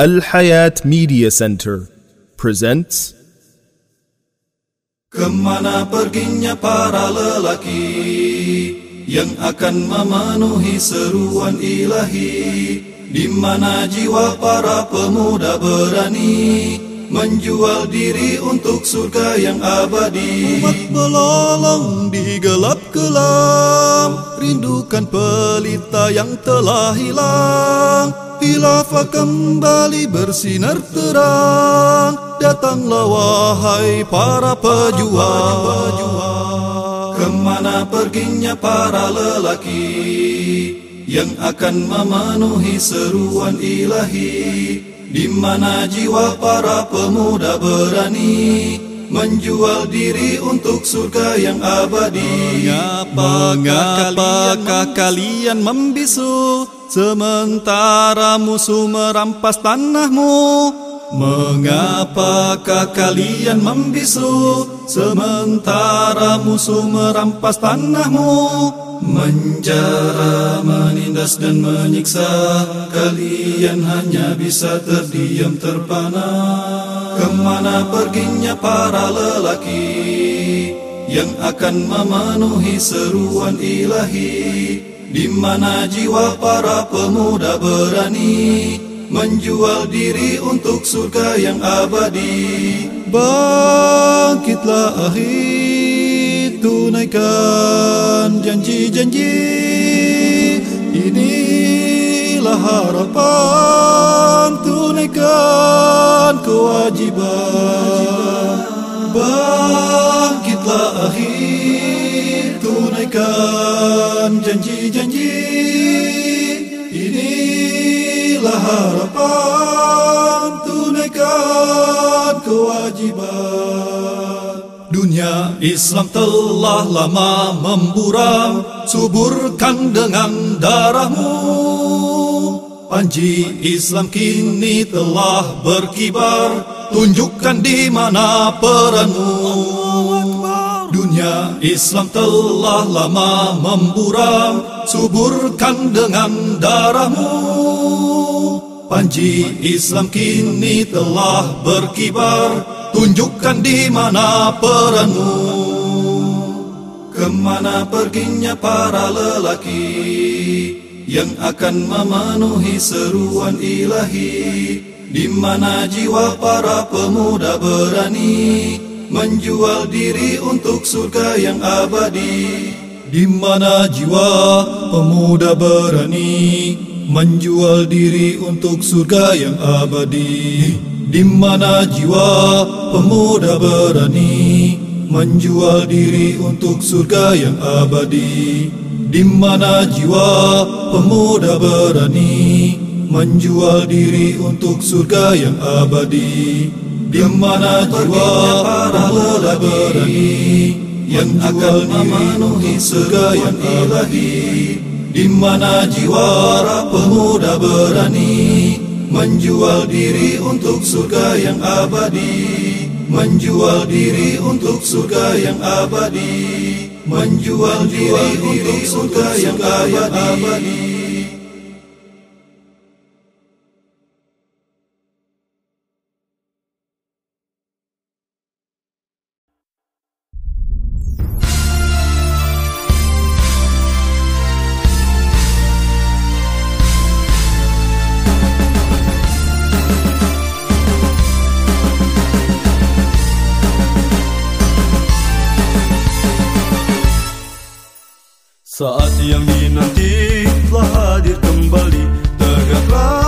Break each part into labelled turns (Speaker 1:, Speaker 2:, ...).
Speaker 1: Al Hayat Media Center presents
Speaker 2: Kemana perginya para lelaki yang akan memenuhi seruan ilahi? Di mana jiwa para pemuda berani menjual diri untuk surga yang abadi? Umat melolong di gelap kelam, rindukan pelita yang telah hilang. Khilafah kembali bersinar terang Datanglah wahai para pejuang Ke mana perginya para lelaki Yang akan memenuhi seruan ilahi Di mana jiwa para pemuda berani Menjual diri untuk surga yang abadi? Mengapakah kalian membisu? Sementara musuh merampas tanahmu. Mengapakah kalian membisu? Sementara musuh merampas tanahmu Menjara, menindas dan menyiksa Kalian hanya bisa terdiam terpana. Ke mana perginya para lelaki Yang akan memenuhi seruan ilahi? Di mana jiwa para pemuda berani menjual diri untuk surga yang abadi. Bangkitlah akhir tunaikan janji-janji. Inilah harapan tunaikan kewajiban. Bangkitlah akhir tunaikan janji-janji Inilah harapan tunaikan kewajiban Dunia Islam telah lama memburam Suburkan dengan darahmu. Panji Islam kini telah berkibar Tunjukkan di mana peranmu. Dunia Islam telah lama memburam Suburkan dengan darahmu. Panji Islam kini telah berkibar Tunjukkan di mana peranmu. Ke mana perginya para lelaki Yang akan memenuhi seruan ilahi? Di mana jiwa para pemuda berani menjual diri untuk surga yang abadi? Di mana jiwa pemuda berani menjual diri untuk surga yang abadi di mana jiwa pemuda berani menjual diri untuk surga yang abadi. Di mana jiwa pemuda berani menjual diri untuk surga yang abadi. Di mana jiwa pemuda berani yang akan memenuhi surga yang ilahi di mana jiwa pemuda berani menjual diri untuk surga yang abadi. Menjual diri untuk surga yang abadi. Menjual diri untuk surga yang abadi Saat yang dinanti telah hadir kembali Tegaklah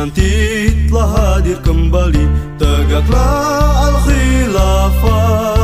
Speaker 3: menanti telah hadir kembali. Tegaklah Al-Khilafah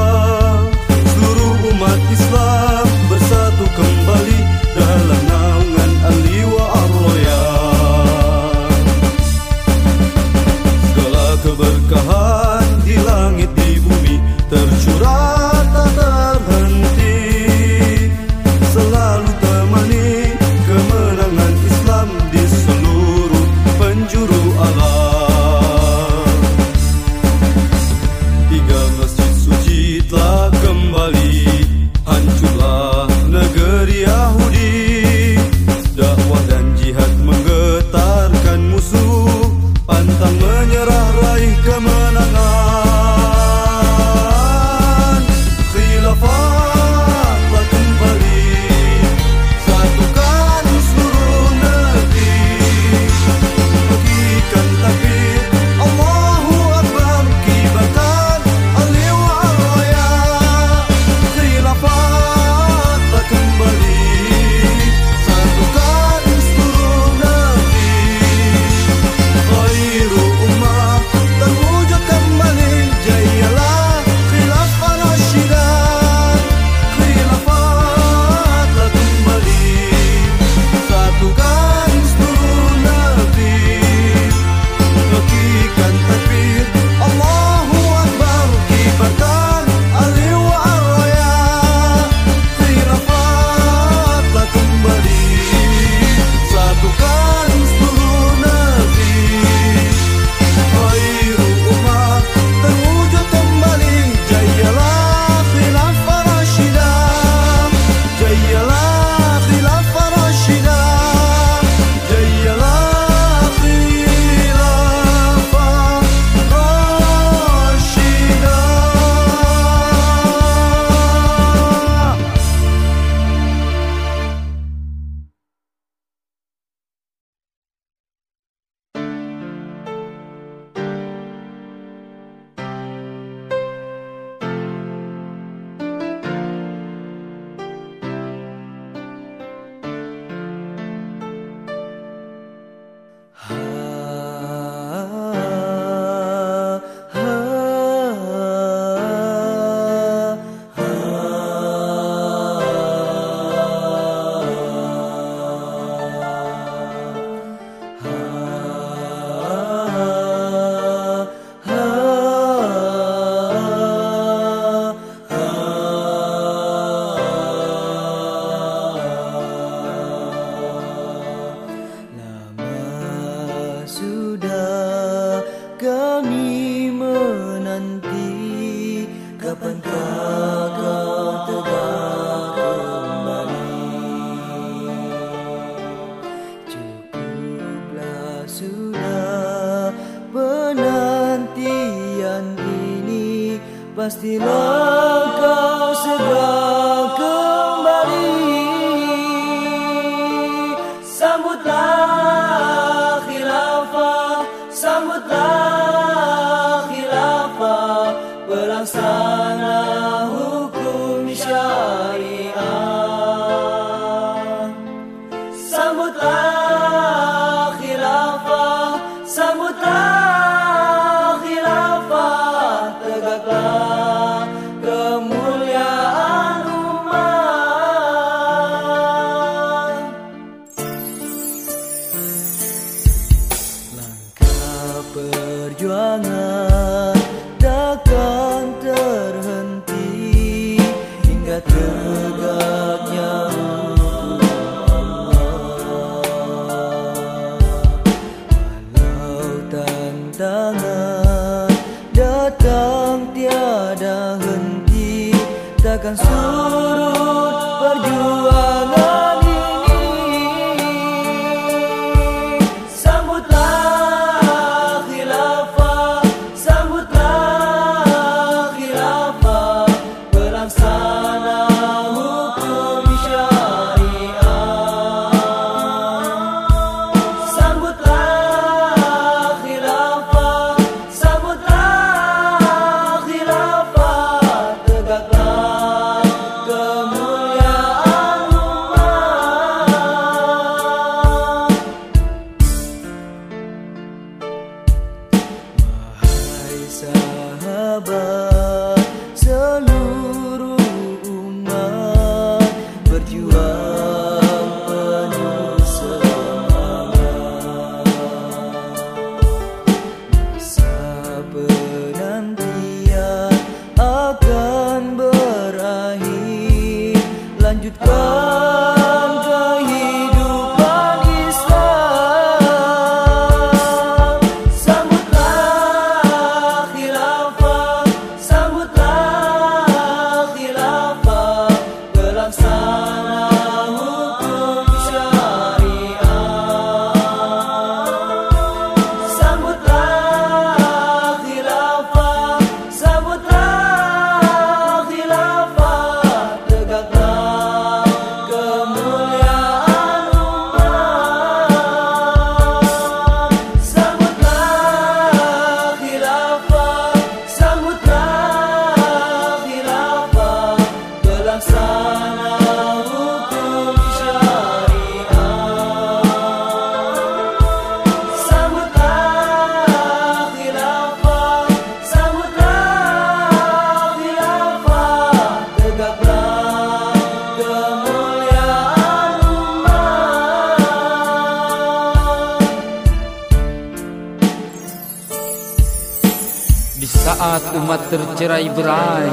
Speaker 3: tercerai berai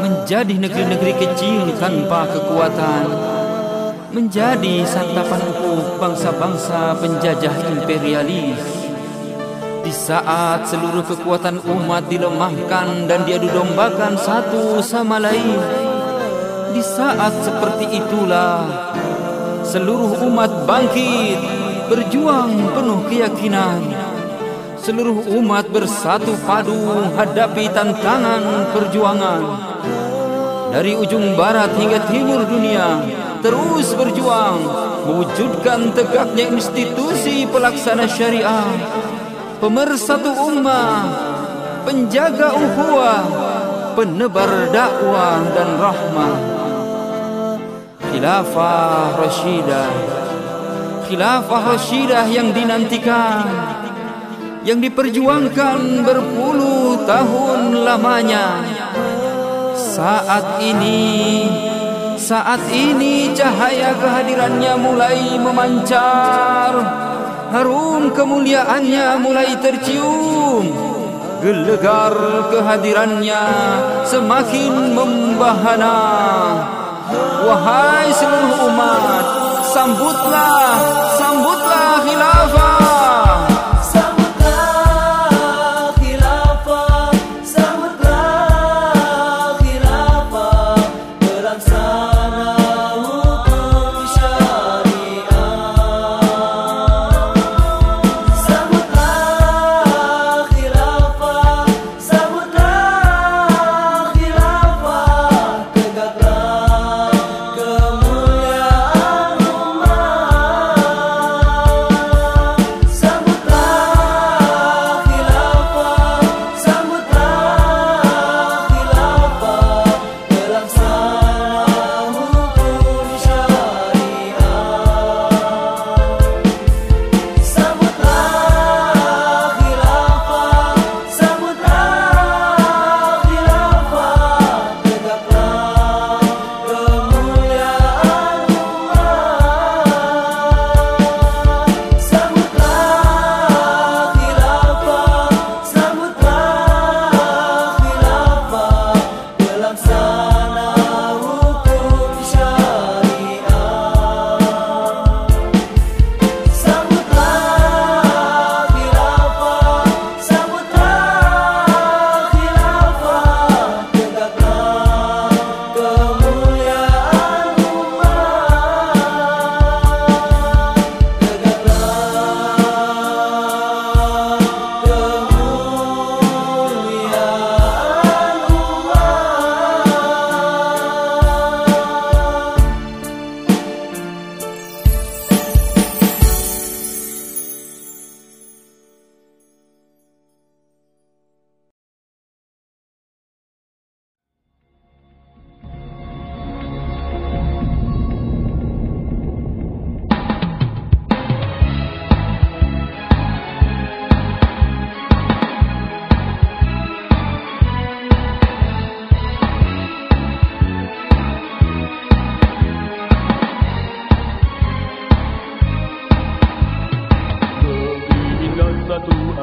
Speaker 3: Menjadi negeri-negeri kecil tanpa kekuatan Menjadi santapan empuk bangsa-bangsa penjajah imperialis. Di saat seluruh kekuatan umat dilemahkan dan diadu dombakan satu sama lain Di saat seperti itulah Seluruh umat bangkit Berjuang penuh keyakinan Seluruh umat bersatu padu hadapi tantangan perjuangan. Dari ujung barat hingga timur dunia Terus berjuang Mewujudkan tegaknya institusi pelaksana syariah Pemersatu ummah Penjaga ukhuwah Penebar dakwah dan rahmah. Khilafah Rashidah Khilafah Rashidah yang dinantikan Yang diperjuangkan berpuluh tahun lamanya. Saat ini Saat ini cahaya kehadirannya mulai memancar. Harum kemuliaannya mulai tercium. Gelegar kehadirannya semakin membahana. Wahai seluruh umat Sambutlah, sambutlah khilafah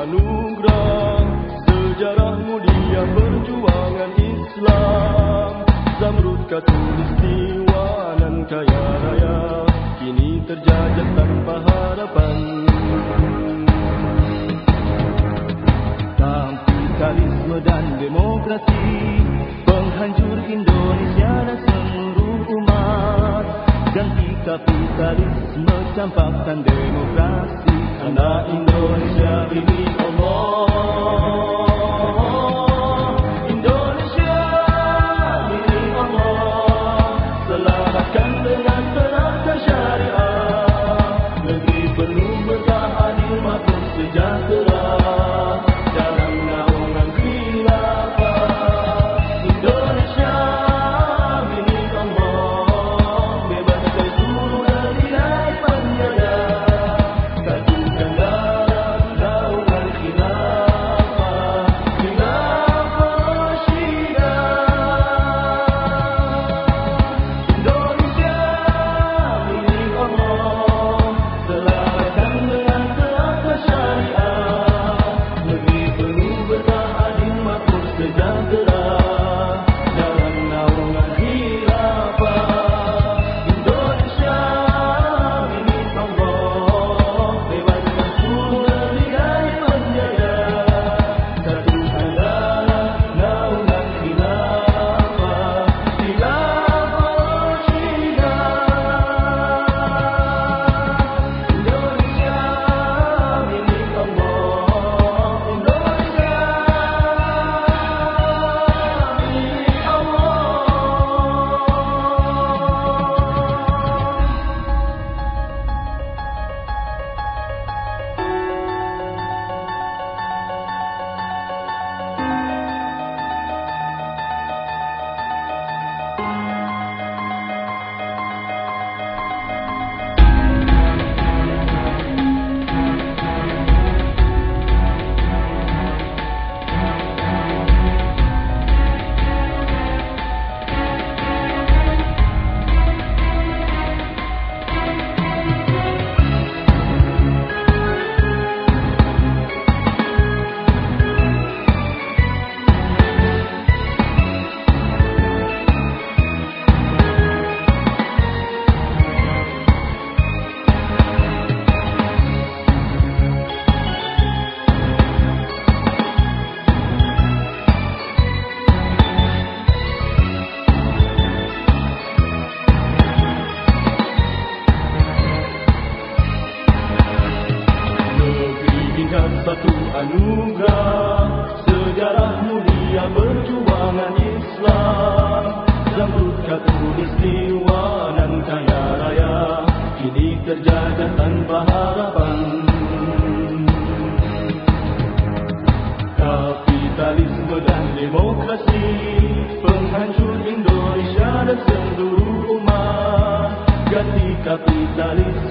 Speaker 2: anugerah Sejarah mulia perjuangan Islam. Zamrud Katulistiwa nan
Speaker 4: kaya raya Kini terjajah tanpa harapan. Kapitalisme dan demokrasi Penghancur Indonesia dan seluruh umat. Ganti kapitalisme campakkan demokrasi Karena Indonesia ini Allah demokrasi Penghancur Indonesia dan seluruh umat. Ganti kapitalisme campakkan